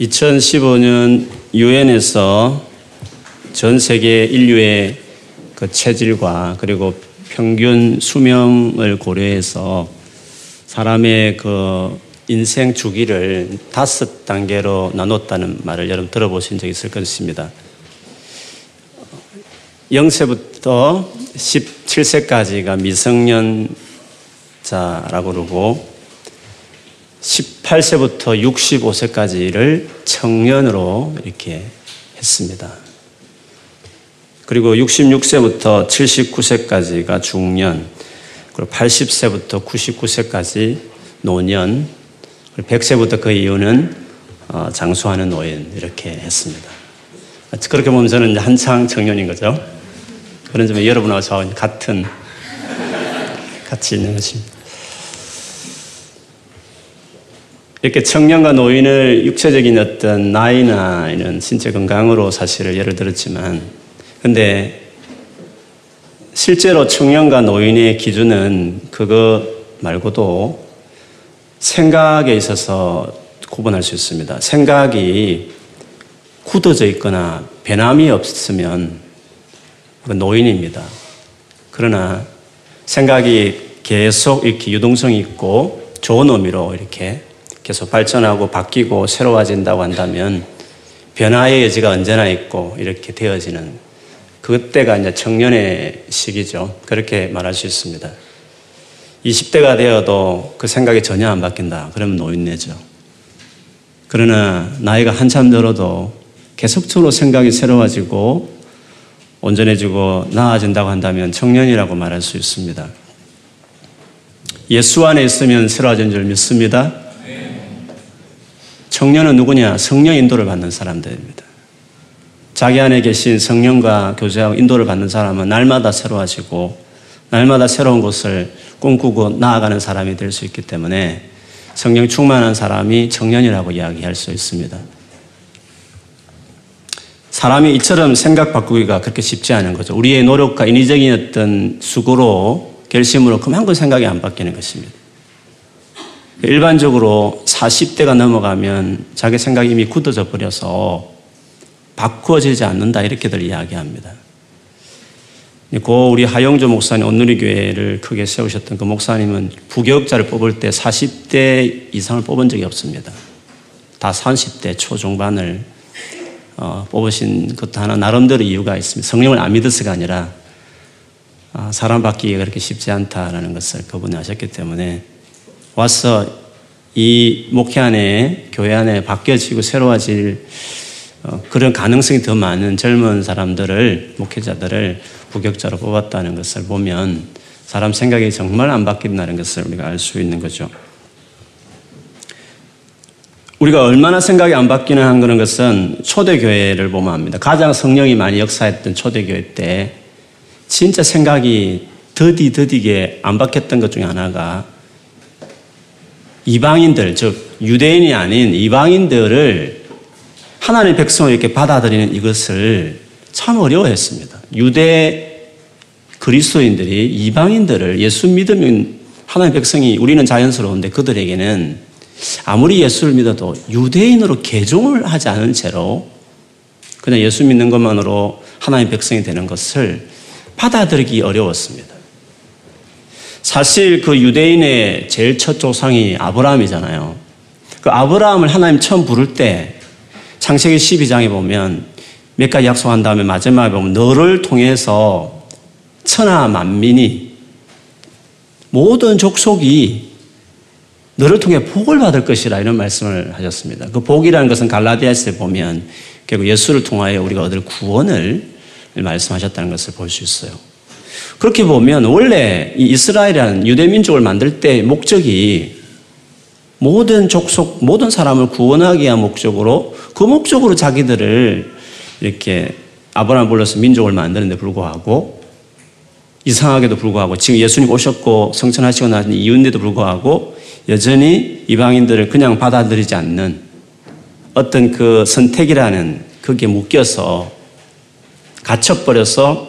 2015년 유엔에서 전 세계 인류의 그 체질과 그리고 평균 수명을 고려해서 사람의 그 인생 주기를 다섯 단계로 나눴다는 말을 여러분 들어보신 적 있을 것입니다. 0세부터 17세까지가 미성년자라고 그러고 18세부터 65세까지를 청년으로 이렇게 했습니다. 그리고 66세부터 79세까지가 중년, 그리고 80세부터 99세까지 노년, 그리고 100세부터 그 이후는 어, 장수하는 노인 이렇게 했습니다. 그렇게 보면 저는 한창 청년인 거죠. 그런 점에 여러분하고 같은 같이 있는 것입니다. 이렇게 청년과 노인을 육체적인 어떤 나이나 이런 신체 건강으로 사실을 예를 들었지만, 근데 실제로 청년과 노인의 기준은 그거 말고도 생각에 있어서 구분할 수 있습니다. 생각이 굳어져 있거나 변함이 없으면 노인입니다. 그러나 생각이 계속 이렇게 유동성이 있고 좋은 의미로 이렇게 계속 발전하고 바뀌고 새로워진다고 한다면 변화의 여지가 언제나 있고 이렇게 되어지는 그때가 이제 청년의 시기죠. 그렇게 말할 수 있습니다. 20대가 되어도 그 생각이 전혀 안 바뀐다. 그러면 노인네죠. 그러나 나이가 한참 들어도 계속적으로 생각이 새로워지고 온전해지고 나아진다고 한다면 청년이라고 말할 수 있습니다. 예수 안에 있으면 새로워진 줄 믿습니다. 청년은 누구냐? 성령 인도를 받는 사람들입니다. 자기 안에 계신 성령과 교제하고 인도를 받는 사람은 날마다 새로워지고 날마다 새로운 것을 꿈꾸고 나아가는 사람이 될 수 있기 때문에 성령 충만한 사람이 청년이라고 이야기할 수 있습니다. 사람이 이처럼 생각 바꾸기가 그렇게 쉽지 않은 거죠. 우리의 노력과 인위적인 어떤 수고로 결심으로 그만큼 생각이 안 바뀌는 것입니다. 일반적으로 40대가 넘어가면 자기 생각이 이미 굳어져 버려서 바꾸어지지 않는다 이렇게들 이야기합니다. 고 우리 하영조 목사님 온누리교회를 크게 세우셨던 그 목사님은 부교육자를 뽑을 때 40대 이상을 뽑은 적이 없습니다. 다 30대 초중반을 어, 뽑으신 것도 하나 나름대로 이유가 있습니다. 성령을 안 믿어서가 아니라 아, 사람 받기가 그렇게 쉽지 않다라는 것을 그분이 아셨기 때문에 와서 이 목회 안에 교회 안에 바뀌어지고 새로워질 어, 그런 가능성이 더 많은 젊은 사람들을 목회자들을 부격자로 뽑았다는 것을 보면 사람 생각이 정말 안 바뀐다는 것을 우리가 알 수 있는 거죠. 우리가 얼마나 생각이 안 바뀌는 한 그런 것은 초대교회를 보면 압니다. 가장 성령이 많이 역사했던 초대교회 때 진짜 생각이 더디 더디게 안 바뀌었던 것 중에 하나가 이방인들, 즉 유대인이 아닌 이방인들을 하나님의 백성을 이렇게 받아들이는 이것을 참 어려워했습니다. 유대 그리스도인들이 이방인들을 예수 믿으면 하나님의 백성이 우리는 자연스러운데 그들에게는 아무리 예수를 믿어도 유대인으로 개종을 하지 않은 채로 그냥 예수 믿는 것만으로 하나님의 백성이 되는 것을 받아들이기 어려웠습니다. 사실 그 유대인의 제일 첫 조상이 아브라함이잖아요. 그 아브라함을 하나님 처음 부를 때 창세기 12장에 보면 몇 가지 약속한 다음에 마지막에 보면 너를 통해서 천하 만민이 모든 족속이 너를 통해 복을 받을 것이라 이런 말씀을 하셨습니다. 그 복이라는 것은 갈라디아스에 보면 결국 예수를 통하여 우리가 얻을 구원을 말씀하셨다는 것을 볼 수 있어요. 그렇게 보면 원래 이 이스라엘이라는 유대민족을 만들 때 목적이 모든 족속, 모든 사람을 구원하기 위한 목적으로 그 목적으로 자기들을 이렇게 아브라함 불러서 민족을 만드는데 불구하고 이상하게도 불구하고 지금 예수님 오셨고 성천하시고 나신 이유인데도 불구하고 여전히 이방인들을 그냥 받아들이지 않는 어떤 그 선택이라는 그게 묶여서 갇혀버려서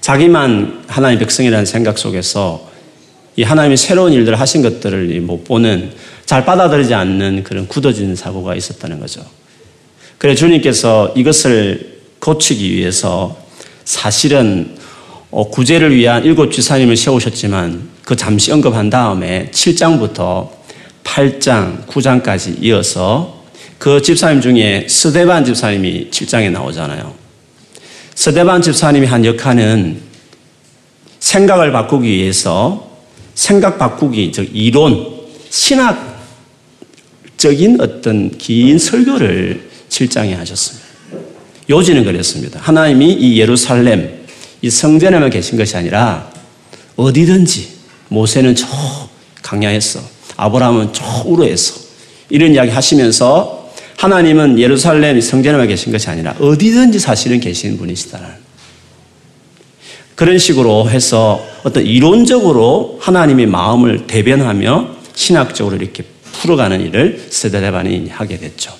자기만 하나님의 백성이라는 생각 속에서 이 하나님이 새로운 일들을 하신 것들을 못 보는 잘 받아들이지 않는 그런 굳어진 사고가 있었다는 거죠. 그래 주님께서 이것을 고치기 위해서 사실은 어, 구제를 위한 일곱 지사님을 세우셨지만 그 잠시 언급한 다음에 7장부터 8장, 9장까지 이어서 그 집사님 중에 스데반 집사님이 7장에 나오잖아요. 스데반 집사님이 한 역할은 생각을 바꾸기 위해서 생각 바꾸기, 즉 이론, 신학적인 어떤 긴 설교를 7장에 하셨습니다. 요지는 그랬습니다. 하나님이 이 예루살렘, 이 성전에만 계신 것이 아니라 어디든지 모세는 저 강야에서 아브라함은 저 우르에서 이런 이야기 하시면서 하나님은 예루살렘 성전에만 계신 것이 아니라 어디든지 사실은 계시는 분이시다는 그런 식으로 해서 어떤 이론적으로 하나님의 마음을 대변하며 신학적으로 이렇게 풀어가는 일을 스데반이 하게 됐죠.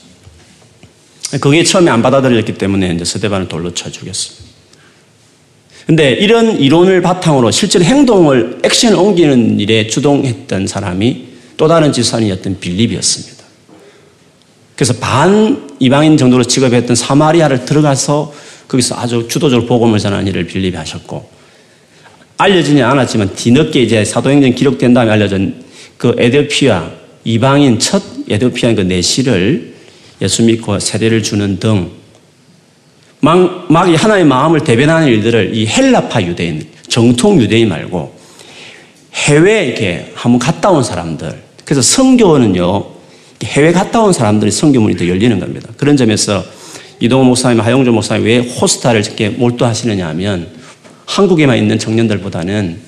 그게 처음에 안 받아들였기 때문에 이제 스데반을 돌로 쳐 죽였습니다. 근데 이런 이론을 바탕으로 실제로 행동을 액션을 옮기는 일에 주동했던 사람이 또 다른 지산이었던 빌립이었습니다. 그래서 반 이방인 정도로 취급했던 사마리아를 들어가서 거기서 아주 주도적으로 복음을 전하는 일을 빌립이 하셨고 알려지지 않았지만 뒤늦게 이제 사도행전 기록된 다음에 알려진 그 에디오피아 이방인 첫 에디오피아인 그 내시를 예수 믿고 세례를 주는 등 막, 막 하나의 마음을 대변하는 일들을 이 헬라파 유대인, 정통 유대인 말고 해외에 이렇게 한번 갔다 온 사람들. 그래서 성교는요, 해외 갔다 온 사람들이 성교문이 더 열리는 겁니다. 그런 점에서 이동호 목사님, 하영조 목사님 왜 호스타를 이렇게 몰두하시느냐 하면 한국에만 있는 청년들보다는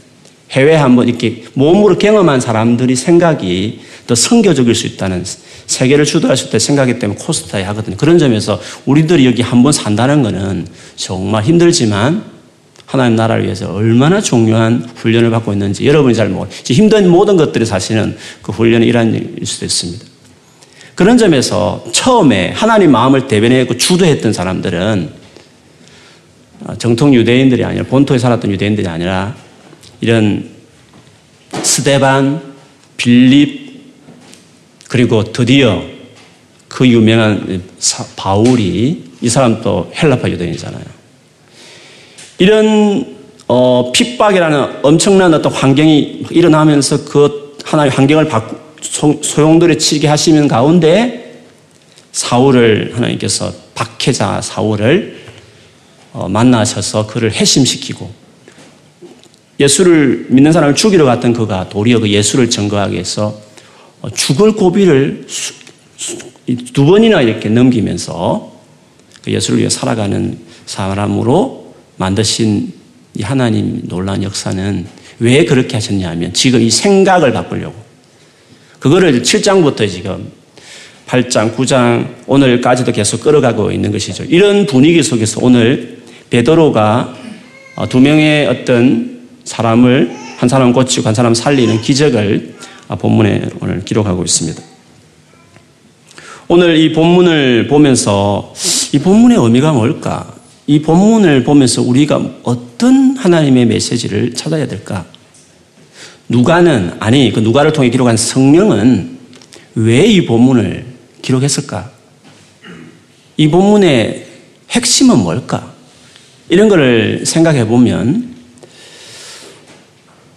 해외에 한번 이렇게 몸으로 경험한 사람들이 생각이 더 성교적일 수 있다는 세계를 주도할 수 있다 생각하기 때문에 코스타에 하거든요. 그런 점에서 우리들이 여기 한 번 산다는 것은 정말 힘들지만 하나님 나라를 위해서 얼마나 중요한 훈련을 받고 있는지 여러분이 잘 모르. 힘든 모든 것들이 사실은 그 훈련의 일환일 수도 있습니다. 그런 점에서 처음에 하나님 마음을 대변했고 주도했던 사람들은 정통 유대인들이 아니라 본토에 살았던 유대인들이 아니라 이런 스데반, 빌립, 그리고 드디어 그 유명한 바울이 이 사람도 헬라파 유대인이잖아요. 이런 어, 핍박이라는 엄청난 어떤 환경이 일어나면서 그 하나의 환경을 바꾸, 소용돌이 치게 하시는 가운데 사울을 하나님께서 박해자 사울을 어, 만나셔서 그를 해심시키고 예수를 믿는 사람을 죽이러 갔던 그가 도리어 그 예수를 증거하기 위해서 어, 죽을 고비를 두 번이나 이렇게 넘기면서 그 예수를 위해 살아가는 사람으로 만드신 이 하나님 놀라운 역사는 왜 그렇게 하셨냐면 지금 이 생각을 바꾸려고 그거를 7장부터 지금 8장, 9장 오늘까지도 계속 끌어가고 있는 것이죠. 이런 분위기 속에서 오늘 베드로가 어, 두 명의 어떤 사람을 한 사람 고치고 한 사람 살리는 기적을 아, 본문에 오늘 기록하고 있습니다. 오늘 이 본문을 보면서 이 본문의 의미가 뭘까? 이 본문을 보면서 우리가 어떤 하나님의 메시지를 찾아야 될까? 누가는, 아니, 그 누가를 통해 기록한 성령은 왜 이 본문을 기록했을까? 이 본문의 핵심은 뭘까? 이런 것을 생각해 보면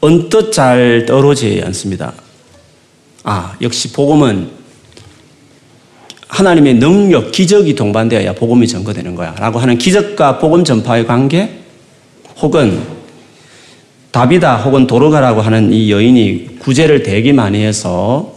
언뜻 잘 떠오르지 않습니다. 아, 역시 복음은 하나님의 능력, 기적이 동반되어야 복음이 전거되는 거야. 라고 하는 기적과 복음 전파의 관계 혹은 다비다 혹은 도로가라고 하는 이 여인이 구제를 되게 많이 해서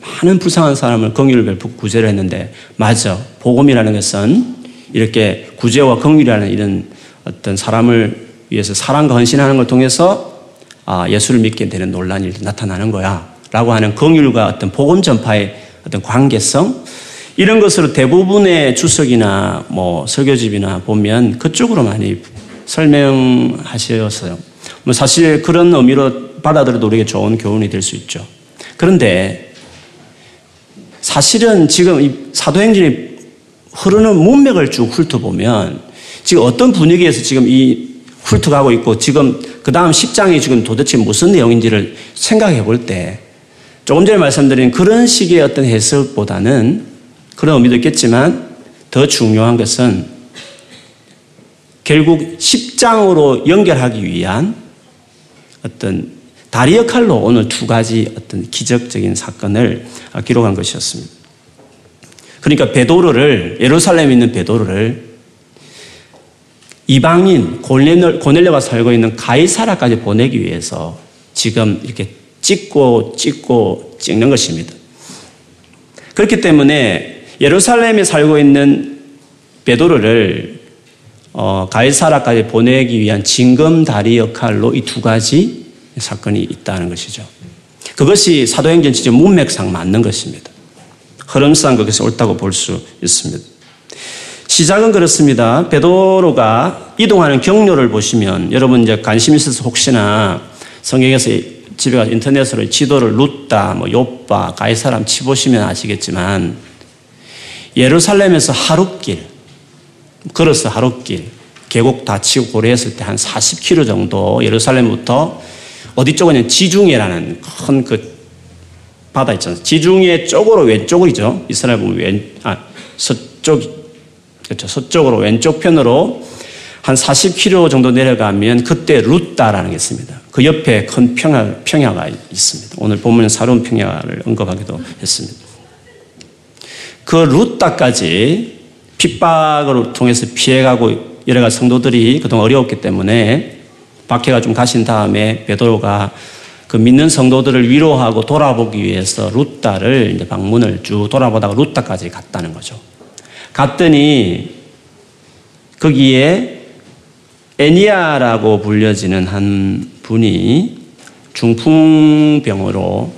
많은 불쌍한 사람을 긍휼을 베푸고 구제를 했는데 맞아. 복음이라는 것은 이렇게 구제와 긍휼이라는 이런 어떤 사람을 위해서 사랑과 헌신하는 걸 통해서 아, 예수를 믿게 되는 놀란 일이 나타나는 거야. 라고 하는 긍휼과 어떤 복음 전파의 어떤 관계성 이런 것으로 대부분의 주석이나 뭐 설교집이나 보면 그쪽으로 많이 설명하셨어요. 뭐 사실 그런 의미로 받아들여도 우리에게 좋은 교훈이 될 수 있죠. 그런데 사실은 지금 이 사도행전이 흐르는 문맥을 쭉 훑어보면 지금 어떤 분위기에서 지금 이 훑어가고 있고 지금 그 다음 10장이 지금 도대체 무슨 내용인지를 생각해 볼 때 조금 전에 말씀드린 그런 식의 어떤 해석보다는 그런 의미도 있겠지만 더 중요한 것은 결국 10장으로 연결하기 위한 어떤 다리 역할로 오늘 두 가지 어떤 기적적인 사건을 기록한 것이었습니다. 그러니까 베도르를 예루살렘에 있는 베도르를 이방인 고넬료가 살고 있는 가이사라까지 보내기 위해서 지금 이렇게 찍고 찍고 찍는 것입니다. 그렇기 때문에 예루살렘에 살고 있는 베도르를 어, 가이사라까지 보내기 위한 징검다리 역할로 이 두 가지 사건이 있다는 것이죠. 그것이 사도행전 지적 문맥상 맞는 것입니다. 흐름상 그것이 옳다고 볼 수 있습니다. 시작은 그렇습니다. 베도로가 이동하는 경로를 보시면 여러분 이제 관심 있어서 혹시나 성경에서 집에 가서 인터넷으로 지도를 루다, 뭐 요빠, 가이사람 치보시면 아시겠지만 예루살렘에서 하룻길, 걸어서 하룻길, 계곡 다 치고 고려했을 때 한 40km 정도 예루살렘부터 어디 쪽은 지중해라는 큰 그 바다 있잖아요. 지중해 쪽으로 왼쪽이죠. 이스라엘 보면 왼, 아, 서쪽, 그렇죠. 서쪽으로 왼쪽 편으로 한 40km 정도 내려가면 그때 루따라는 게 있습니다. 그 옆에 큰 평야, 평야가 있습니다. 오늘 보면 사론 평야를 언급하기도 했습니다. 그 루따까지 핍박을 통해서 피해가고 여러 가지 성도들이 그동안 어려웠기 때문에 박해가 좀 가신 다음에 베드로가 그 믿는 성도들을 위로하고 돌아보기 위해서 루따를 이제 방문을 쭉 돌아보다가 루따까지 갔다는 거죠. 갔더니 거기에 애니아라고 불려지는 한 분이 중풍병으로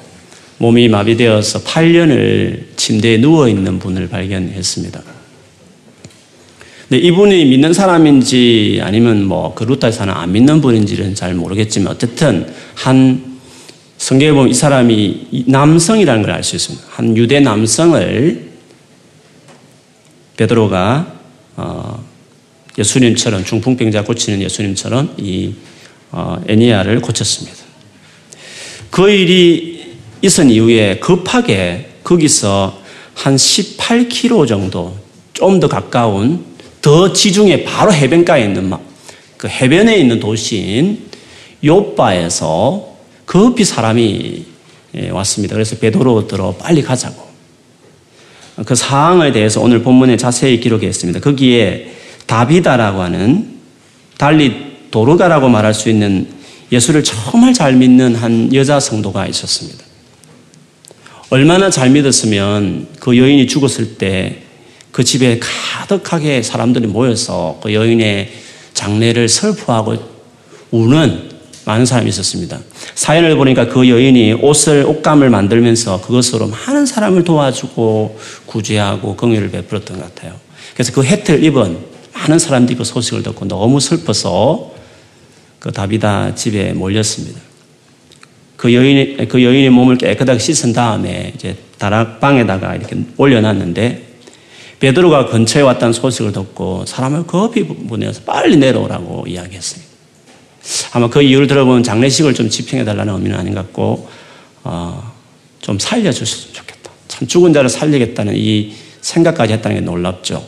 몸이 마비되어서 8년을 침대에 누워 있는 분을 발견했습니다. 근데 이분이 믿는 사람인지 아니면 뭐 그 루타에 사는 안 믿는 분인지는 잘 모르겠지만 어쨌든 한 성경에 보면 이 사람이 남성이라는 걸 알 수 있습니다. 한 유대 남성을 베드로가 어 예수님처럼 중풍병자 고치는 예수님처럼 이 어, 애니아를 고쳤습니다. 그 일이 있은 이후에 급하게 거기서 한 18km 정도 좀 더 가까운 더 지중해 바로 해변가에 있는 그 해변에 있는 도시인 요바에서 급히 사람이 예, 왔습니다. 그래서 베드로 들어 빨리 가자고. 그 상황에 대해서 오늘 본문에 자세히 기록했습니다. 거기에 다비다라고 하는 달리 도르가라고 말할 수 있는 예수를 정말 잘 믿는 한 여자 성도가 있었습니다. 얼마나 잘 믿었으면 그 여인이 죽었을 때 그 집에 가득하게 사람들이 모여서 그 여인의 장례를 설포하고 우는 많은 사람이 있었습니다. 사연을 보니까 그 여인이 옷을, 옷감을 만들면서 그것으로 많은 사람을 도와주고 구제하고 긍휼을 베풀었던 것 같아요. 그래서 그 혜택을 입은 많은 사람들이 그 소식을 듣고 너무 슬퍼서 그 다비다 집에 몰렸습니다. 그 여인의, 그 여인의 몸을 깨끗하게 씻은 다음에 이제 다락방에다가 이렇게 올려놨는데 베드로가 근처에 왔다는 소식을 듣고 사람을 급히 보내서 빨리 내려오라고 이야기했습니다. 아마 그 이유를 들어보면 장례식을 좀 집행해달라는 의미는 아닌 것 같고, 어, 좀 살려주셨으면 좋겠다. 참 죽은 자를 살리겠다는 이 생각까지 했다는 게 놀랍죠.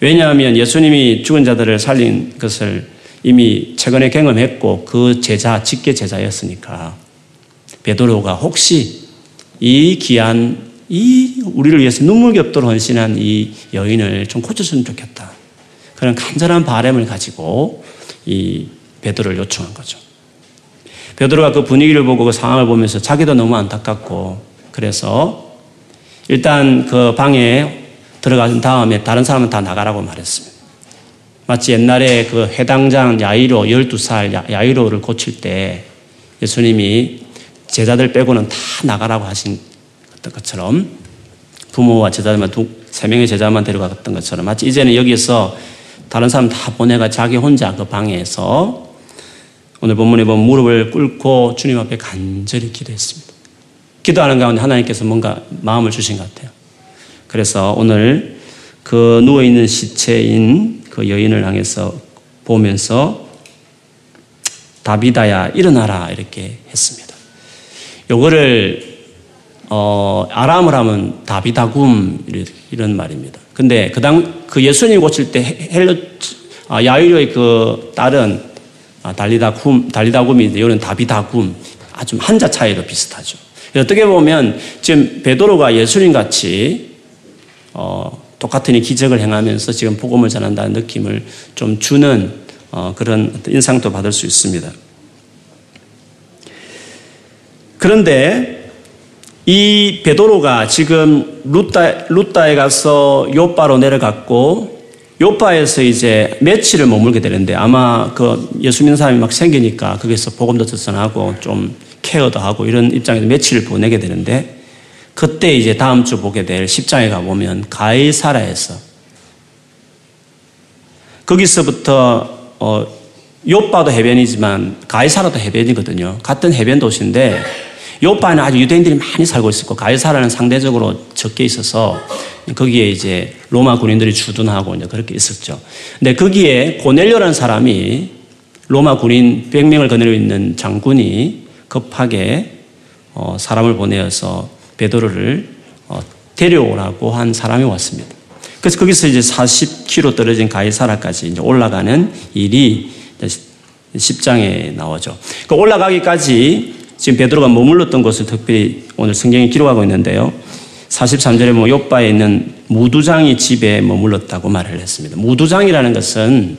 왜냐하면 예수님이 죽은 자들을 살린 것을 이미 최근에 경험했고 그 제자, 직계 제자였으니까 베드로가 혹시 이 귀한 이 우리를 위해서 눈물겹도록 헌신한 이 여인을 좀 고쳐주면 좋겠다. 그런 간절한 바람을 가지고 이 베드로를 요청한 거죠. 베드로가 그 분위기를 보고 그 상황을 보면서 자기도 너무 안타깝고 그래서 일단 그 방에 들어간 다음에 다른 사람은 다 나가라고 말했습니다. 마치 옛날에 그 해당장 야이로 12살 야이로를 고칠 때 예수님이 제자들 빼고는 다 나가라고 하신 것처럼 부모와 제자들만 두, 세 명의 제자만 데려갔던 것처럼 마치 이제는 여기서 다른 사람 다 보내가 자기 혼자 그 방에서 오늘 본문에 보면 무릎을 꿇고 주님 앞에 간절히 기도했습니다. 기도하는 가운데 하나님께서 뭔가 마음을 주신 것 같아요. 그래서 오늘 그 누워있는 시체인 그 여인을 향해서 보면서 다비다야 일어나라 이렇게 했습니다. 요거를 어, 아람을 하면 다비다굼 이런 말입니다. 근데 그 당, 그 예수님 고칠 때 헬로, 아, 야이로의 그 딸은 아, 달리다굼, 달리다굼이 이거는 다비다굼. 아주 한자 차이로 비슷하죠. 어떻게 보면 지금 베드로가 예수님 같이 어, 똑같은 이 기적을 행하면서 지금 복음을 전한다는 느낌을 좀 주는 어, 그런 인상도 받을 수 있습니다. 그런데 이 베드로가 지금 루따, 루따에 가서 요바로 내려갔고 요바에서 이제 며칠을 머물게 되는데 아마 그 예수 믿는 사람이 막 생기니까 거기서 복음도 전하고 좀 케어도 하고 이런 입장에서 며칠을 보내게 되는데 그때 이제 다음 주 보게 될 10장에 가보면 가이사라에서 거기서부터 어, 요바도 해변이지만 가이사라도 해변이거든요. 같은 해변 도시인데 요바는 아주 유대인들이 많이 살고 있었고 가이사라는 상대적으로 적게 있어서 거기에 이제 로마 군인들이 주둔하고 이제 그렇게 있었죠. 근데 거기에 고넬료라는 사람이 로마 군인 100명을 거느리고 있는 장군이 급하게 어, 사람을 보내어서 베드로를 어, 데려오라고 한 사람이 왔습니다. 그래서 거기서 이제 40km 떨어진 가이사라까지 이제 올라가는 일이 10장에 나오죠. 그 올라가기까지 지금 베드로가 머물렀던 곳을 특별히 오늘 성경에 기록하고 있는데요. 43절에 뭐 옆바에 있는 무두장이 집에 머물렀다고 말을 했습니다. 무두장이라는 것은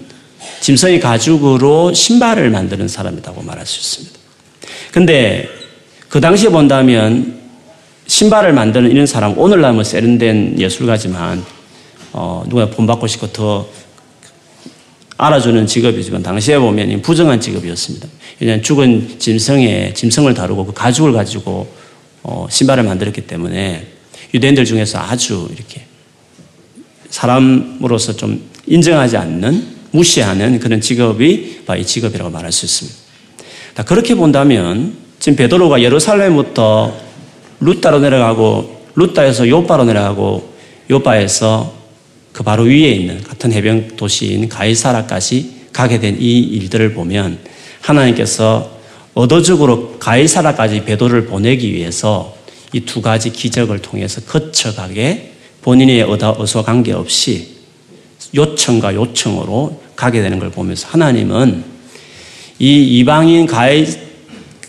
짐승의 가죽으로 신발을 만드는 사람이라고 말할 수 있습니다. 근데 그 당시에 본다면 신발을 만드는 이런 사람, 오늘날 뭐 세련된 예술가지만, 어, 누가 본받고 싶고 더 알아주는 직업이지만 당시에 보면 부정한 직업이었습니다. 왜냐하면 죽은 짐승의 짐승을 다루고 그 가죽을 가지고 어, 신발을 만들었기 때문에 유대인들 중에서 아주 이렇게 사람으로서 좀 인정하지 않는 무시하는 그런 직업이 이 직업이라고 말할 수 있습니다. 그렇게 본다면 지금 베드로가 예루살렘부터 루따로 내려가고 루따에서 요바로 내려가고 요바에서 그 바로 위에 있는 같은 해변 도시인 가이사라까지 가게 된 이 일들을 보면 하나님께서 의도적으로 가이사라까지 베드로를 보내기 위해서 이 두 가지 기적을 통해서 거쳐가게 본인의 의소 관계없이 요청과 요청으로 가게 되는 걸 보면서 하나님은 이 이방인 가이,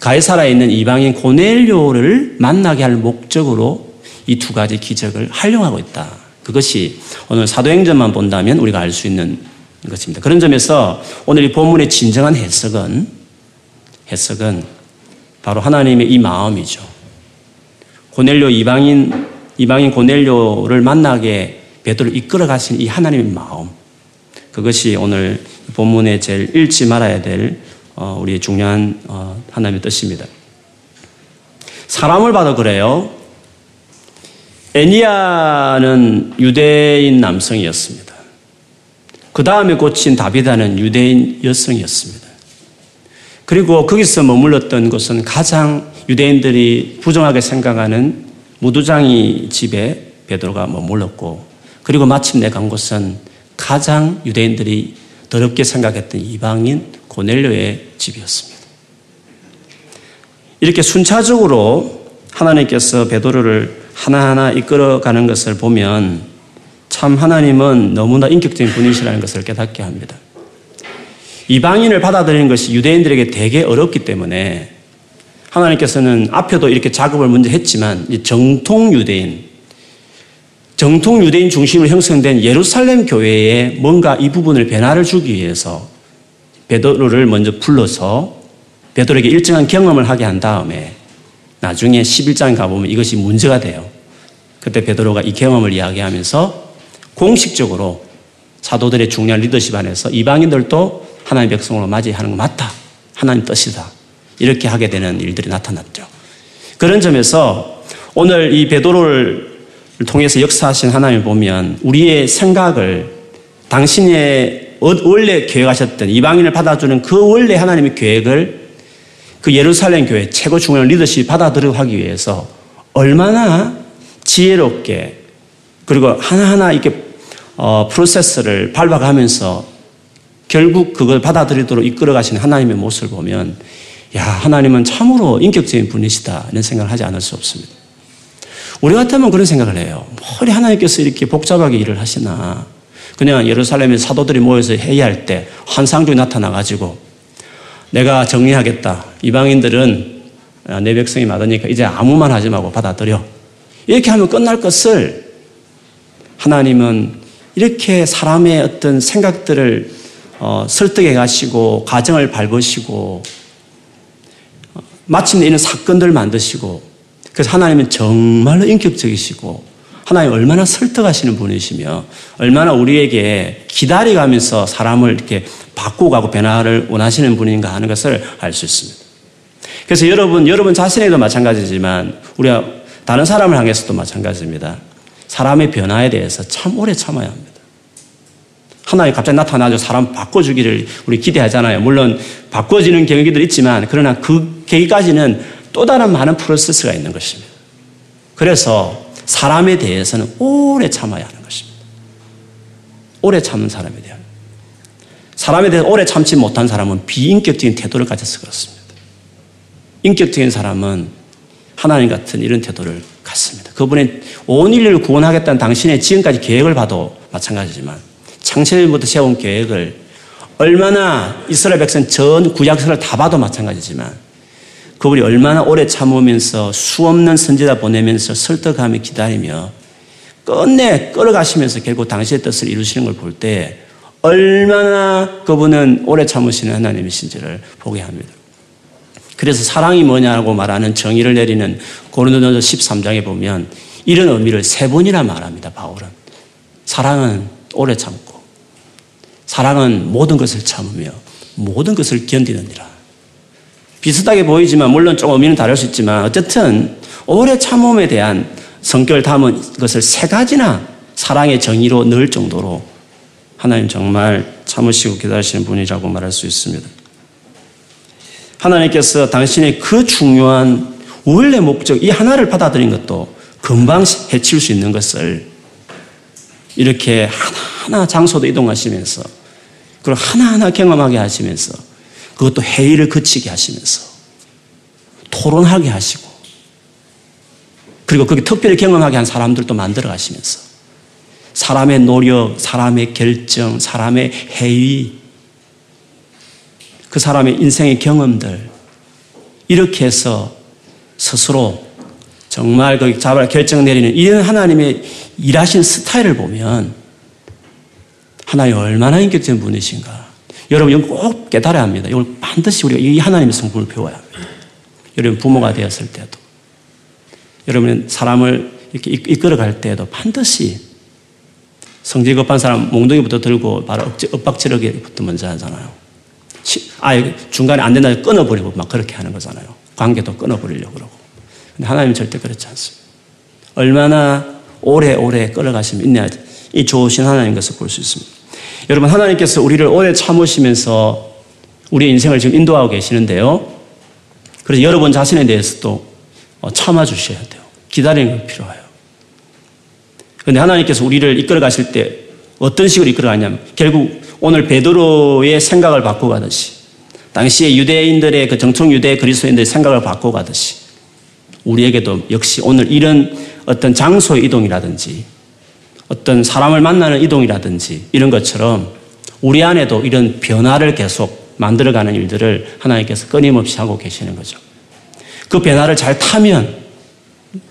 가이사라에 있는 이방인 고넬료를 만나게 할 목적으로 이 두 가지 기적을 활용하고 있다. 그것이 오늘 사도행전만 본다면 우리가 알 수 있는 것입니다. 그런 점에서 오늘 이 본문의 진정한 해석은 해석은 바로 하나님의 이 마음이죠. 고넬료 이방인 이방인 고넬료를 만나게 베드로 이끌어 가신 이 하나님의 마음. 그것이 오늘 본문에 제일 읽지 말아야 될 어, 우리 중요한 어, 하나님의 뜻입니다. 사람을 봐도 그래요. 애니아는 유대인 남성이었습니다. 그 다음에 고친 다비다는 유대인 여성이었습니다. 그리고 거기서 머물렀던 곳은 가장 유대인들이 부정하게 생각하는 무두장이 집에 베드로가 머물렀고 그리고 마침내 간 곳은 가장 유대인들이 더럽게 생각했던 이방인 고넬료의 집이었습니다. 이렇게 순차적으로 하나님께서 베드로를 하나하나 이끌어가는 것을 보면 참 하나님은 너무나 인격적인 분이시라는 것을 깨닫게 합니다. 이방인을 받아들이는 것이 유대인들에게 되게 어렵기 때문에 하나님께서는 앞에도 이렇게 작업을 먼저 했지만 정통 유대인, 정통 유대인 중심으로 형성된 예루살렘 교회에 뭔가 이 부분을 변화를 주기 위해서 베드로를 먼저 불러서 베드로에게 일정한 경험을 하게 한 다음에 나중에 11장 가보면 이것이 문제가 돼요. 그때 베드로가 이 경험을 이야기하면서 공식적으로 사도들의 중요한 리더십 안에서 이방인들도 하나님 백성으로 맞이하는 거 맞다. 하나님 뜻이다. 이렇게 하게 되는 일들이 나타났죠. 그런 점에서 오늘 이 베드로를 통해서 역사하신 하나님을 보면 우리의 생각을 당신의 원래 계획하셨던 이방인을 받아주는 그 원래 하나님의 계획을 그 예루살렘 교회 최고 중요한 리더십이 받아들여 하기 위해서 얼마나 지혜롭게 그리고 하나하나 이렇게 어, 프로세스를 밟아가면서 결국 그걸 받아들이도록 이끌어 가시는 하나님의 모습을 보면 야, 하나님은 참으로 인격적인 분이시다. 이런 생각을 하지 않을 수 없습니다. 우리 같으면 그런 생각을 해요. 머리 하나님께서 이렇게 복잡하게 일을 하시나. 그냥 예루살렘에 사도들이 모여서 회의할 때 환상적이 나타나가지고 내가 정리하겠다. 이방인들은 내 백성이 맞으니까 이제 아무 말 하지 말고 받아들여. 이렇게 하면 끝날 것을 하나님은 이렇게 사람의 어떤 생각들을 어, 설득해 가시고 가정을 밟으시고 어, 마침내 이런 사건들 만드시고 그래서 하나님은 정말로 인격적이시고 하나님 얼마나 설득하시는 분이시며 얼마나 우리에게 기다려가면서 사람을 이렇게 바꾸고 변화를 원하시는 분인가 하는 것을 알 수 있습니다. 그래서 여러분, 여러분 자신에도 마찬가지지만 우리가 다른 사람을 향해서도 마찬가지입니다. 사람의 변화에 대해서 참 오래 참아야 합니다. 하나님 갑자기 나타나서 사람 바꿔주기를 우리 기대하잖아요. 물론 바꿔지는 경기들 있지만 그러나 그 계기까지는 또 다른 많은 프로세스가 있는 것입니다. 그래서 사람에 대해서는 오래 참아야 하는 것입니다. 오래 참는 사람에 대한. 사람에 대해 오래 참지 못한 사람은 비인격적인 태도를 가져서 그렇습니다. 인격적인 사람은 하나님 같은 이런 태도를 갖습니다. 그분의 온 인류를 구원하겠다는 당신의 지금까지 계획을 봐도 마찬가지지만 창세일부터 세운 계획을 얼마나 이스라엘 백성 전 구약서를 다 봐도 마찬가지지만 그분이 얼마나 오래 참으면서 수없는 선지자 보내면서 설득하며 기다리며 끝내 끌어가시면서 결국 당시의 뜻을 이루시는 걸 볼 때 얼마나 그분은 오래 참으시는 하나님이신지를 보게 합니다. 그래서 사랑이 뭐냐고 말하는 정의를 내리는 고린도전서 13장에 보면 이런 의미를 세 번이나 말합니다. 바울은 사랑은 오래 참고 사랑은 모든 것을 참으며 모든 것을 견디느니라. 비슷하게 보이지만 물론 좀 의미는 다를 수 있지만 어쨌든 오래 참음에 대한 성격을 담은 것을 세 가지나 사랑의 정의로 넣을 정도로 하나님 정말 참으시고 기다리시는 분이라고 말할 수 있습니다. 하나님께서 당신의 그 중요한 원래 목적 이 하나를 받아들인 것도 금방 해칠 수 있는 것을 이렇게 하나하나 장소도 이동하시면서 그리고 하나하나 경험하게 하시면서 그것도 회의를 거치게 하시면서 토론하게 하시고 그리고 그게 특별히 경험하게 한 사람들도 만들어 가시면서 사람의 노력, 사람의 결정, 사람의 회의, 그 사람의 인생의 경험들 이렇게 해서 스스로 정말 그 잡을 결정 내리는 이런 하나님의 일하신 스타일을 보면 하나님 얼마나 인격적인 분이신가. 여러분, 이건 꼭 깨달아야 합니다. 이걸 반드시 우리가 이 하나님의 성품을 배워야 합니다. 여러분, 부모가 되었을 때도, 여러분, 사람을 이렇게 이끌어갈 때에도 반드시 성질 급한 사람 몽둥이부터 들고 바로 엇박지르기부터 먼저 하잖아요. 아예 중간에 안 된다 끊어버리고 막 그렇게 하는 거잖아요. 관계도 끊어버리려고 그러고. 근데 하나님은 절대 그렇지 않습니다. 얼마나 오래오래 끌어가시면 있냐. 이 좋으신 하나님 것을 볼 수 있습니다. 여러분, 하나님께서 우리를 오래 참으시면서 우리 인생을 지금 인도하고 계시는데요. 그래서 여러분 자신에 대해서도 어, 참아주셔야 돼요. 기다리는 게 필요해요. 그런데 하나님께서 우리를 이끌어 가실 때 어떤 식으로 이끌어 가냐면 결국 오늘 베드로의 생각을 바꿔가듯이 당시에 유대인들의 그 정통 유대 그리스도인들의 생각을 바꿔가듯이 우리에게도 역시 오늘 이런 어떤 장소의 이동이라든지 어떤 사람을 만나는 이동이라든지 이런 것처럼 우리 안에도 이런 변화를 계속 만들어가는 일들을 하나님께서 끊임없이 하고 계시는 거죠. 그 변화를 잘 타면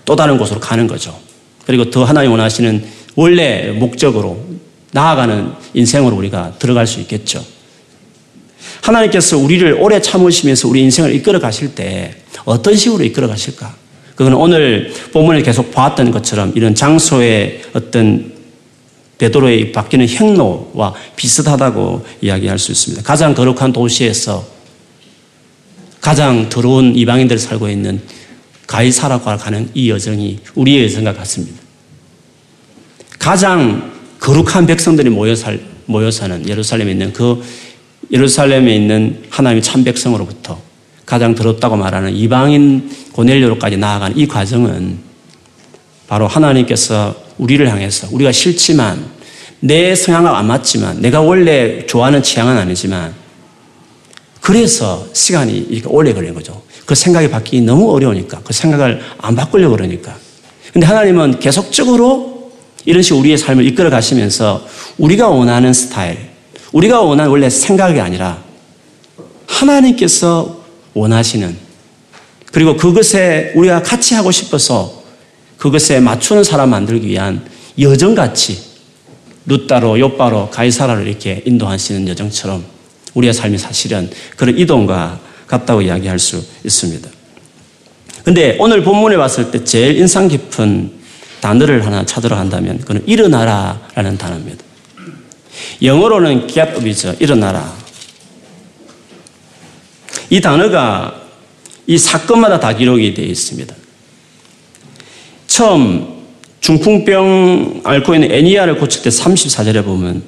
또 다른 곳으로 가는 거죠. 그리고 더 하나님 원하시는 원래 목적으로 나아가는 인생으로 우리가 들어갈 수 있겠죠. 하나님께서 우리를 오래 참으시면서 우리 인생을 이끌어 가실 때 어떤 식으로 이끌어 가실까? 그건 오늘 본문을 계속 보았던 것처럼 이런 장소의 어떤 베드로의 바뀌는 행로와 비슷하다고 이야기할 수 있습니다. 가장 거룩한 도시에서 가장 더러운 이방인들이 살고 있는 가이사라고 가는 이 여정이 우리의 여정과 같습니다. 가장 거룩한 백성들이 모여 살, 모여 사는 예루살렘에 있는 그 예루살렘에 있는 하나님의 참 백성으로부터 가장 더럽다고 말하는 이방인 고넬료로까지 나아가는 이 과정은 바로 하나님께서 우리를 향해서 우리가 싫지만 내 성향과 안 맞지만 내가 원래 좋아하는 취향은 아니지만 그래서 시간이 이렇게 오래 걸린 거죠. 그 생각이 바뀌기 너무 어려우니까 그 생각을 안 바꾸려고 그러니까 근데 하나님은 계속적으로 이런 식으로 우리의 삶을 이끌어 가시면서 우리가 원하는 스타일, 우리가 원하는 원래 생각이 아니라 하나님께서 원하시는 그리고 그것에 우리가 같이 하고 싶어서 그것에 맞추는 사람 만들기 위한 여정같이 루따로 요바로 가이사라로 이렇게 인도하시는 여정처럼 우리의 삶이 사실은 그런 이동과 같다고 이야기할 수 있습니다. 근데 오늘 본문에 봤을 때 제일 인상 깊은 단어를 하나 찾으러 간다면 그는 일어나라라는 단어입니다. 영어로는 get up이죠. 일어나라. 이 단어가 이 사건마다 다 기록이 되어 있습니다. 처음 중풍병 앓고 있는 애니아를 고칠 때 34절에 보면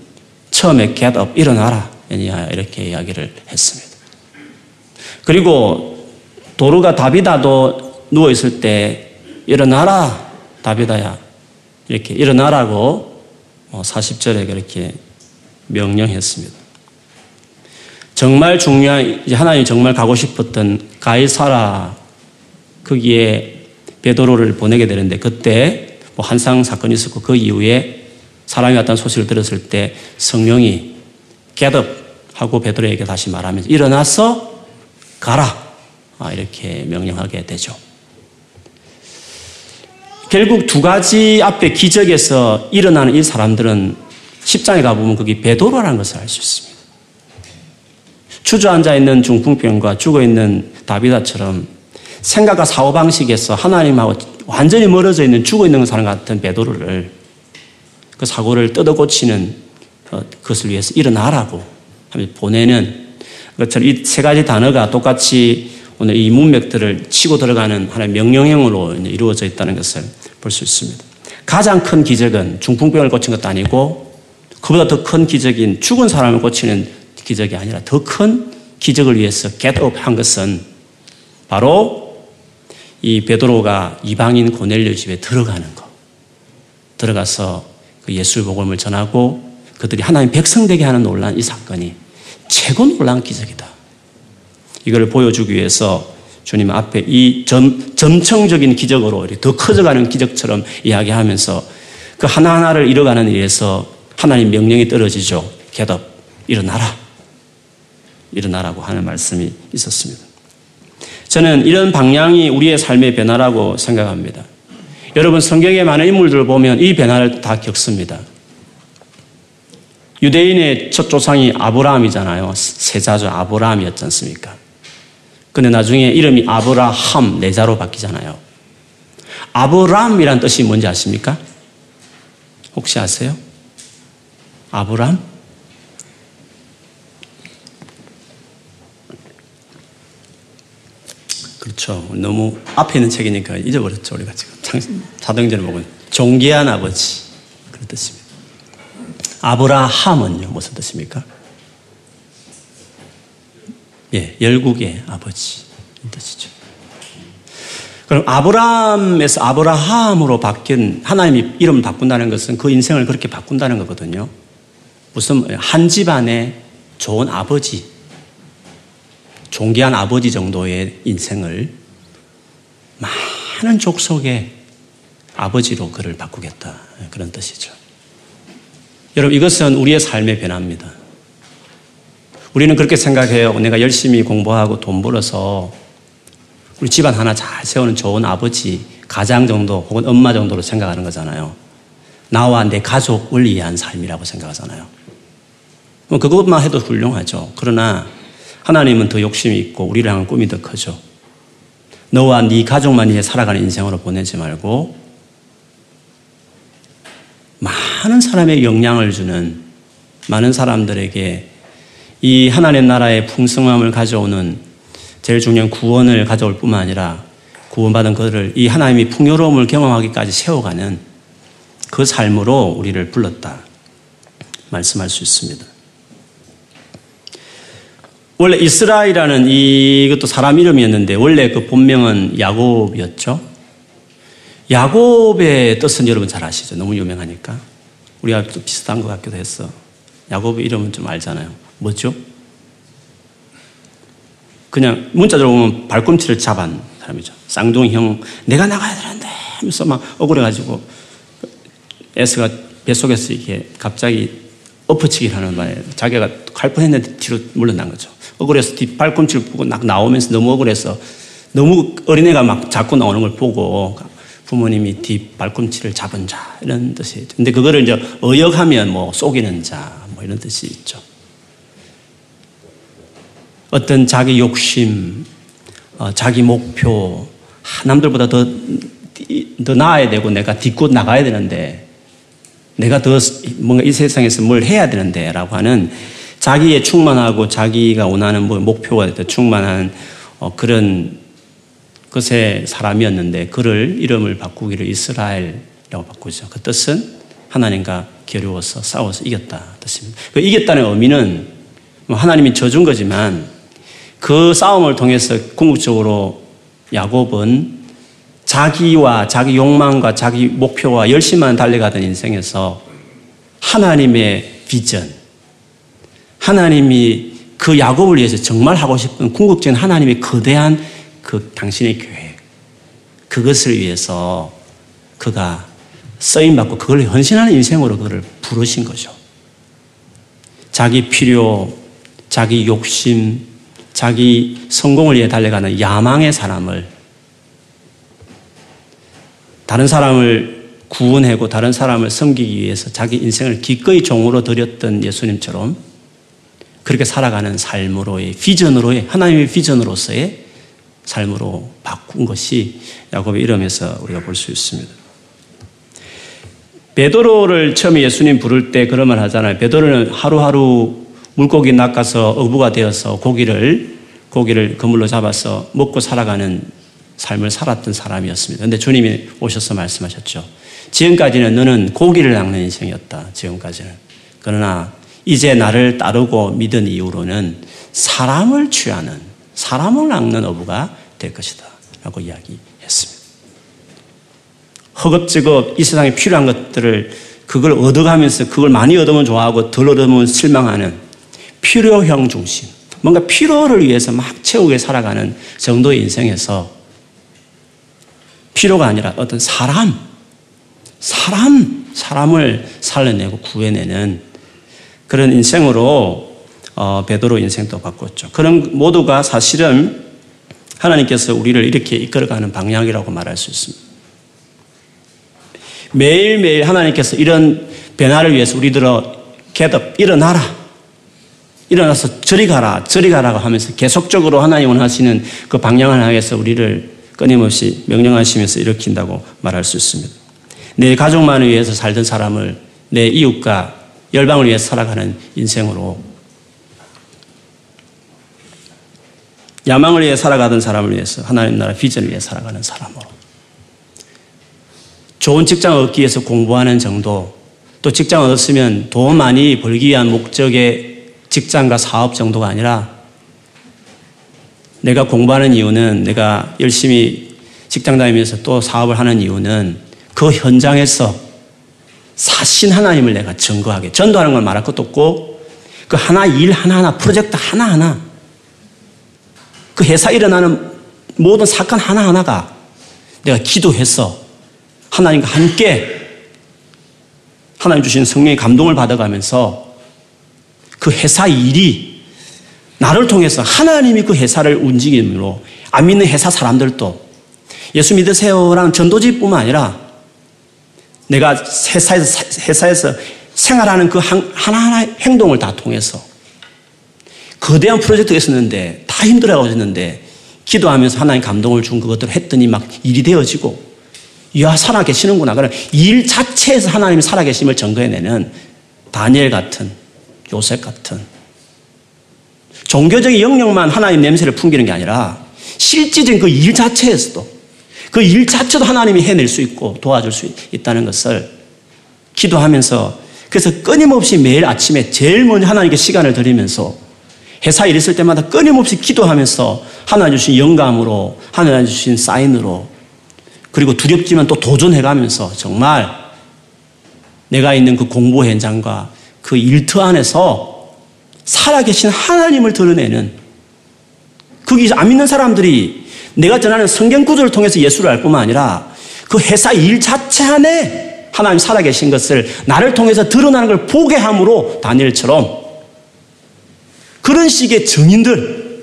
처음에 get up, 일어나라. 애니아 이렇게 이야기를 했습니다. 그리고 도르가 다비다도 누워 있을 때 일어나라. 다비다야. 이렇게 일어나라고 40절에 어, 그렇게 명령했습니다. 정말 중요한 하나님이 정말 가고 싶었던 가이사라 거기에 베드로를 보내게 되는데 그때 뭐 한상 사건이 있었고 그 이후에 사람이 왔다는 소식을 들었을 때 성령이 get 하고 베드로에게 다시 말하면서 일어나서 가라 아, 이렇게 명령하게 되죠. 결국 두 가지 앞에 기적에서 일어나는 이 사람들은 10장에 가보면 거기 베드로라는 것을 알 수 있습니다. 주저앉아 있는 중풍병과 죽어 있는 다비다처럼 생각과 사고 방식에서 하나님하고 완전히 멀어져 있는 죽어 있는 사람 같은 베드로를 그 사고를 뜯어 고치는 어, 그것을 위해서 일어나라고 보내는 것처럼 이 세 가지 단어가 똑같이 오늘 이 문맥들을 치고 들어가는 하나의 명령형으로 이루어져 있다는 것을 볼 수 있습니다. 가장 큰 기적은 중풍병을 고친 것도 아니고 그보다 더 큰 기적인 죽은 사람을 고치는 기적이 아니라 더 큰 기적을 위해서 겟업 한 것은 바로 이 베드로가 이방인 고넬료 집에 들어가는 것. 들어가서 그 예수 복음을 전하고 그들이 하나님 백성 되게 하는 놀란 이 사건이 최고 놀란 기적이다. 이걸 보여주기 위해서 주님 앞에 이 점, 점청적인 기적으로 더 커져가는 기적처럼 이야기하면서 그 하나하나를 이뤄가는 일에서 하나님 명령이 떨어지죠. 개덥, 일어나라. 일어나라고 하는 말씀이 있었습니다. 저는 이런 방향이 우리의 삶의 변화라고 생각합니다. 여러분 성경의 많은 인물들을 보면 이 변화를 다 겪습니다. 유대인의 첫 조상이 아브라함이잖아요. 세자죠. 아브라함이었지 않습니까? 근데 나중에 이름이 아브라함 내자로 바뀌잖아요. 아브람이란 뜻이 뭔지 아십니까? 혹시 아세요? 아브람? 그렇죠. 너무 앞에 있는 책이니까 잊어버렸죠. 우리가 지금 자동전을 보면 존귀한 아버지 그런 뜻입니다. 아브라함은요 무슨 뜻입니까? 예, 열국의 아버지 뜻이죠. 그럼 아브라함에서 아브라함으로 바뀐 하나님이 이름을 바꾼다는 것은 그 인생을 그렇게 바꾼다는 거거든요. 무슨 한 집안의 좋은 아버지 존귀한 아버지 정도의 인생을 많은 족속의 아버지로 그를 바꾸겠다. 그런 뜻이죠. 여러분, 이것은 우리의 삶의 변화입니다. 우리는 그렇게 생각해요. 내가 열심히 공부하고 돈 벌어서 우리 집안 하나 잘 세우는 좋은 아버지, 가장 정도 혹은 엄마 정도로 생각하는 거잖아요. 나와 내 가족을 위한 삶이라고 생각하잖아요. 뭐 그것만 해도 훌륭하죠. 그러나 하나님은 더 욕심이 있고 우리를 향한 꿈이 더 크죠. 너와 네 가족만 위해 살아가는 인생으로 보내지 말고 많은 사람의 영향을 주는 많은 사람들에게 이 하나님 나라의 풍성함을 가져오는 제일 중요한 구원을 가져올 뿐만 아니라 구원받은 그들을 이 하나님이 풍요로움을 경험하기까지 세워가는 그 삶으로 우리를 불렀다. 말씀할 수 있습니다. 원래 이스라엘이라는 이것도 사람 이름이었는데 원래 그 본명은 야곱이었죠. 야곱의 뜻은 여러분 잘 아시죠? 너무 유명하니까. 우리가 좀 비슷한 것 같기도 했어. 야곱의 이름은 좀 알잖아요. 뭐죠? 그냥 문자적으로 보면 발꿈치를 잡은 사람이죠. 쌍둥이 형, 내가 나가야 되는데 하면서 막 억울해가지고 에스가 뱃속에서 이렇게 갑자기 엎어치기를 하는 바에 자기가 갈 뻔했는데 뒤로 물러난 거죠. 억울해서 뒷 발꿈치를 보고 막 나오면서 너무 억울해서 너무 어린애가 막 자꾸 나오는 걸 보고 부모님이 뒷 발꿈치를 잡은 자 이런 뜻이 있죠. 근데 그거를 이제 어역하면 뭐 속이는 자 뭐 이런 뜻이 있죠. 어떤 자기 욕심, 어, 자기 목표, 남들보다 더, 더 나아야 되고 내가 딛고 나가야 되는데 내가 더 뭔가 이 세상에서 뭘 해야 되는데 라고 하는 자기에 충만하고 자기가 원하는 뭐 목표가 충만한 어, 그런 것의 사람이었는데 그를 이름을 바꾸기를 이스라엘이라고 바꾸죠. 그 뜻은 하나님과 겨루어서 싸워서 이겼다 뜻입니다. 그 이겼다는 의미는 뭐 하나님이 져준 거지만 그 싸움을 통해서 궁극적으로 야곱은 자기와 자기 욕망과 자기 목표와 열심만 달려가던 인생에서 하나님의 비전, 하나님이 그 야곱을 위해서 정말 하고 싶은 궁극적인 하나님의 거대한 그 당신의 계획, 그것을 위해서 그가 쓰임받고 그걸 헌신하는 인생으로 그를 부르신 거죠. 자기 필요, 자기 욕심, 자기 성공을 위해 달려가는 야망의 사람을 다른 사람을 구원하고 다른 사람을 섬기기 위해서 자기 인생을 기꺼이 종으로 드렸던 예수님처럼 그렇게 살아가는 삶으로의 비전으로의 하나님의 비전으로서의 삶으로 바꾼 것이 야곱의 이름에서 우리가 볼 수 있습니다. 베드로를 처음에 예수님 부를 때 그런 말 하잖아요. 베드로는 하루하루 물고기 낚아서 어부가 되어서 고기를 고기를 그물로 잡아서 먹고 살아가는 삶을 살았던 사람이었습니다. 근데 주님이 오셔서 말씀하셨죠. 지금까지는 너는 고기를 낚는 인생이었다. 지금까지는. 그러나 이제 나를 따르고 믿은 이후로는 사람을 취하는, 사람을 낚는 어부가 될 것이다. 라고 이야기했습니다. 허겁지겁 이 세상에 필요한 것들을 그걸 얻어가면서 그걸 많이 얻으면 좋아하고 덜 얻으면 실망하는 필요형 중심. 뭔가 필요를 위해서 막 채우게 살아가는 정도의 인생에서 필요가 아니라 어떤 사람, 사람, 사람을 살려내고 구해내는 그런 인생으로 어, 베드로 인생도 바꿨죠. 그런 모두가 사실은 하나님께서 우리를 이렇게 이끌어가는 방향이라고 말할 수 있습니다. 매일매일 하나님께서 이런 변화를 위해서 우리들어 get 일어나라. 일어나서 저리 가라, 저리 가라고 하면서 계속적으로 하나님 원하시는 그 방향을 향해서 우리를 끊임없이 명령하시면서 일으킨다고 말할 수 있습니다. 내 가족만을 위해서 살던 사람을 내 이웃과 열방을 위해서 살아가는 인생으로 야망을 위해 살아가던 사람을 위해서 하나님 나라 비전을 위해 살아가는 사람으로 좋은 직장을 얻기 위해서 공부하는 정도 또 직장을 얻었으면 돈 많이 벌기 위한 목적의 직장과 사업 정도가 아니라 내가 공부하는 이유는 내가 열심히 직장 다니면서 또 사업을 하는 이유는 그 현장에서 사신 하나님을 내가 증거하게. 전도하는 걸 말할 것도 없고 그 하나 일 하나하나 프로젝트 하나하나 그 회사 일어나는 모든 사건 하나하나가 내가 기도해서 하나님과 함께 하나님 주신 성령의 감동을 받아가면서 그 회사 일이 나를 통해서 하나님이 그 회사를 움직임으로 안 믿는 회사 사람들도 예수 믿으세요라는 전도지뿐만 아니라 내가 회사에서, 회사에서 생활하는 그 하나하나의 행동을 다 통해서 거대한 프로젝트가 있었는데 다 힘들어하셨는데 기도하면서 하나님 감동을 준 그것들을 했더니 막 일이 되어지고 야 살아 계시는구나. 그럼 일 자체에서 하나님이 살아 계심을 증거해내는 다니엘 같은 요셉 같은 종교적인 영역만 하나님 냄새를 풍기는 게 아니라 실질적인 그 일 자체에서도 그 일 자체도 하나님이 해낼 수 있고 도와줄 수 있다는 것을 기도하면서 그래서 끊임없이 매일 아침에 제일 먼저 하나님께 시간을 드리면서 회사 일 있을 때마다 끊임없이 기도하면서 하나님 주신 영감으로 하나님 주신 사인으로 그리고 두렵지만 또 도전해가면서 정말 내가 있는 그 공부 현장과 그 일터 안에서 살아계신 하나님을 드러내는 거기 안 믿는 사람들이 내가 전하는 성경 구조를 통해서 예수를 알 뿐만 아니라 그 회사 일 자체 안에 하나님 살아계신 것을 나를 통해서 드러나는 걸 보게 함으로 다니엘처럼 그런 식의 증인들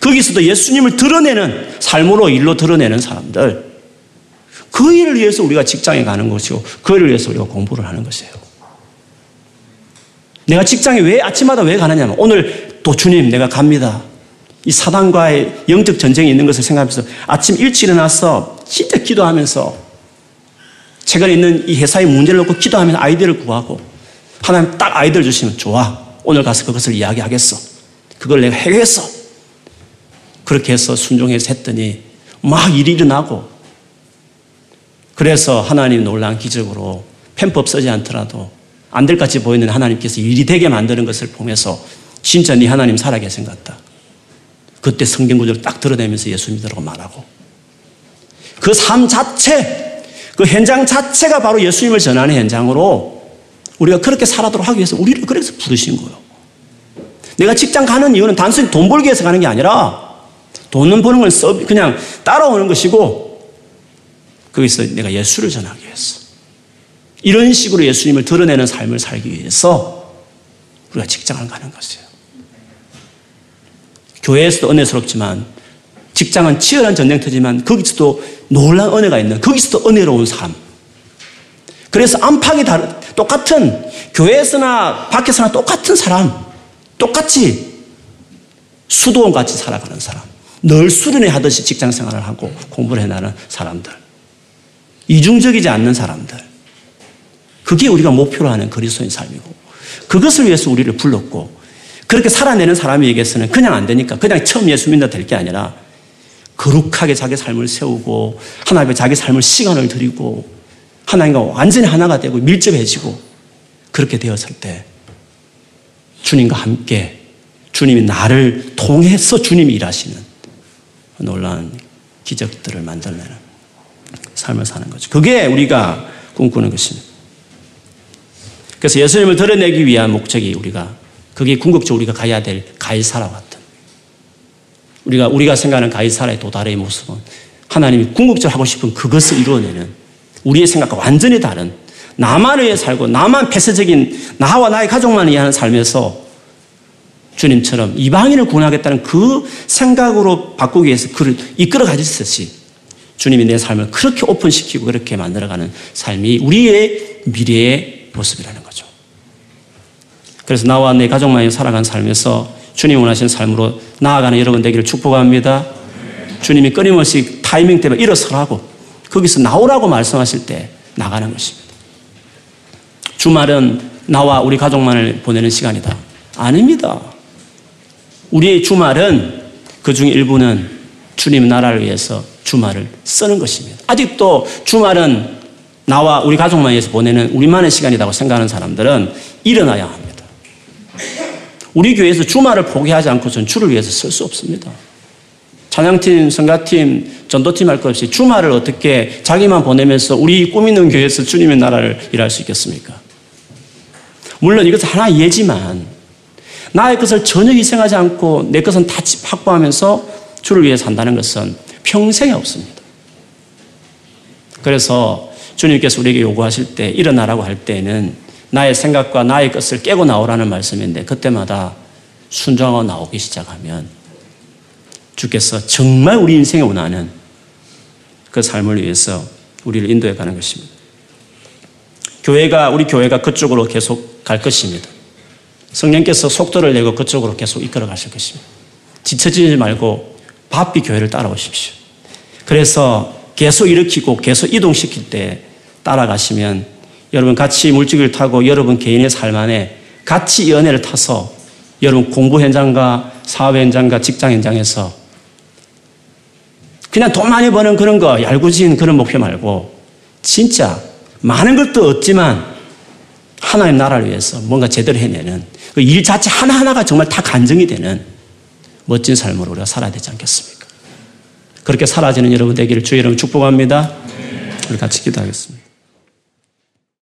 거기서도 예수님을 드러내는 삶으로 일로 드러내는 사람들 그 일을 위해서 우리가 직장에 가는 것이고 그 일을 위해서 우리가 공부를 하는 것이에요. 내가 직장에 왜 아침마다 왜 가느냐면 오늘 또 주님 내가 갑니다. 이 사단과의 영적 전쟁이 있는 것을 생각하면서 아침 일찍 일어나서 진짜 기도하면서 최근에 있는 이 회사의 문제를 놓고 기도하면서 아이디어를 구하고 하나님 딱 아이디어를 주시면 좋아. 오늘 가서 그것을 이야기하겠어. 그걸 내가 해결했어. 그렇게 해서 순종해서 했더니 막 일이 일어나고 그래서 하나님 놀란 기적으로 펜법 쓰지 않더라도 안 될 같이 보이는 하나님께서 일이 되게 만드는 것을 보면서 진짜 네 하나님 살아계신 것 같다. 그때 성경 구절을 딱 드러내면서 예수 믿으라고 말하고 그 삶 자체, 그 현장 자체가 바로 예수님을 전하는 현장으로 우리가 그렇게 살아도록 하기 위해서 우리를 그래서 부르신 거예요. 내가 직장 가는 이유는 단순히 돈 벌기 위해서 가는 게 아니라 돈은 버는 건 그냥 따라오는 것이고 거기서 내가 예수를 전하기 위해서 이런 식으로 예수님을 드러내는 삶을 살기 위해서 우리가 직장을 가는 것이에요. 교회에서도 은혜스럽지만 직장은 치열한 전쟁터지만 거기서도 놀란 은혜가 있는 거기서도 은혜로운 삶. 그래서 안팎이 다른 똑같은 교회에서나 밖에서나 똑같은 사람, 똑같이 수도원 같이 살아가는 사람, 늘 수련회 하듯이 직장 생활을 하고 공부를 해나는 사람들, 이중적이지 않는 사람들, 그게 우리가 목표로 하는 그리스도인 삶이고, 그것을 위해서 우리를 불렀고, 그렇게 살아내는 사람에게서는 그냥 안 되니까 그냥 처음 예수 믿는다 될 게 아니라 거룩하게 자기 삶을 세우고 하나님께 자기 삶을 시간을 드리고 하나님과 완전히 하나가 되고 밀접해지고 그렇게 되었을 때 주님과 함께 주님이 나를 통해서 주님이 일하시는 놀라운 기적들을 만들어내는 삶을 사는 거죠. 그게 우리가 꿈꾸는 것입니다. 그래서 예수님을 드러내기 위한 목적이 우리가 그게 궁극적으로 우리가 가야 될 가이사라 같은 우리가 우리가 생각하는 가이사라의 도달의 모습은 하나님이 궁극적으로 하고 싶은 그것을 이루어내는 우리의 생각과 완전히 다른 나만 위해 살고 나만 폐쇄적인 나와 나의 가족만 위한 삶에서 주님처럼 이방인을 구원하겠다는 그 생각으로 바꾸기 위해서 그를 이끌어 가셨듯이 주님이 내 삶을 그렇게 오픈시키고 그렇게 만들어가는 삶이 우리의 미래의 모습이라는. 그래서 나와 내 가족만이 살아간 삶에서 주님 원하시는 삶으로 나아가는 여러분 되기를 축복합니다. 주님이 끊임없이 타이밍 때문에 일어서라고 거기서 나오라고 말씀하실 때 나가는 것입니다. 주말은 나와 우리 가족만을 보내는 시간이다. 아닙니다. 우리의 주말은 그 중에 일부는 주님 나라를 위해서 주말을 쓰는 것입니다. 아직도 주말은 나와 우리 가족만 위해서 보내는 우리만의 시간이라고 생각하는 사람들은 일어나야 합니다. 우리 교회에서 주말을 포기하지 않고선 주를 위해서 쓸 수 없습니다. 찬양팀, 성가팀, 전도팀 할 것 없이 주말을 어떻게 자기만 보내면서 우리 꿈 있는 교회에서 주님의 나라를 일할 수 있겠습니까? 물론 이것은 하나 예지만 나의 것을 전혀 희생하지 않고 내 것은 다 확보하면서 주를 위해 산다는 것은 평생에 없습니다. 그래서 주님께서 우리에게 요구하실 때 일어나라고 할 때에는 나의 생각과 나의 것을 깨고 나오라는 말씀인데 그때마다 순종하고 나오기 시작하면 주께서 정말 우리 인생에 원하는 그 삶을 위해서 우리를 인도해 가는 것입니다. 교회가 우리 교회가 그쪽으로 계속 갈 것입니다. 성령께서 속도를 내고 그쪽으로 계속 이끌어 가실 것입니다. 지쳐지지 말고 바삐 교회를 따라오십시오. 그래서 계속 일으키고 계속 이동시킬 때 따라가시면 여러분 같이 물질을 타고 여러분 개인의 삶 안에 같이 연애를 타서 여러분 공부 현장과 사업 현장과 직장 현장에서 그냥 돈 많이 버는 그런 거 얄궂은 그런 목표 말고 진짜 많은 것도 없지만 하나님 나라를 위해서 뭔가 제대로 해내는 그 일 자체 하나하나가 정말 다 간증이 되는 멋진 삶으로 우리가 살아야 되지 않겠습니까? 그렇게 사라지는 여러분 되기를 주의 이름 축복합니다. 우리 같이 기도하겠습니다.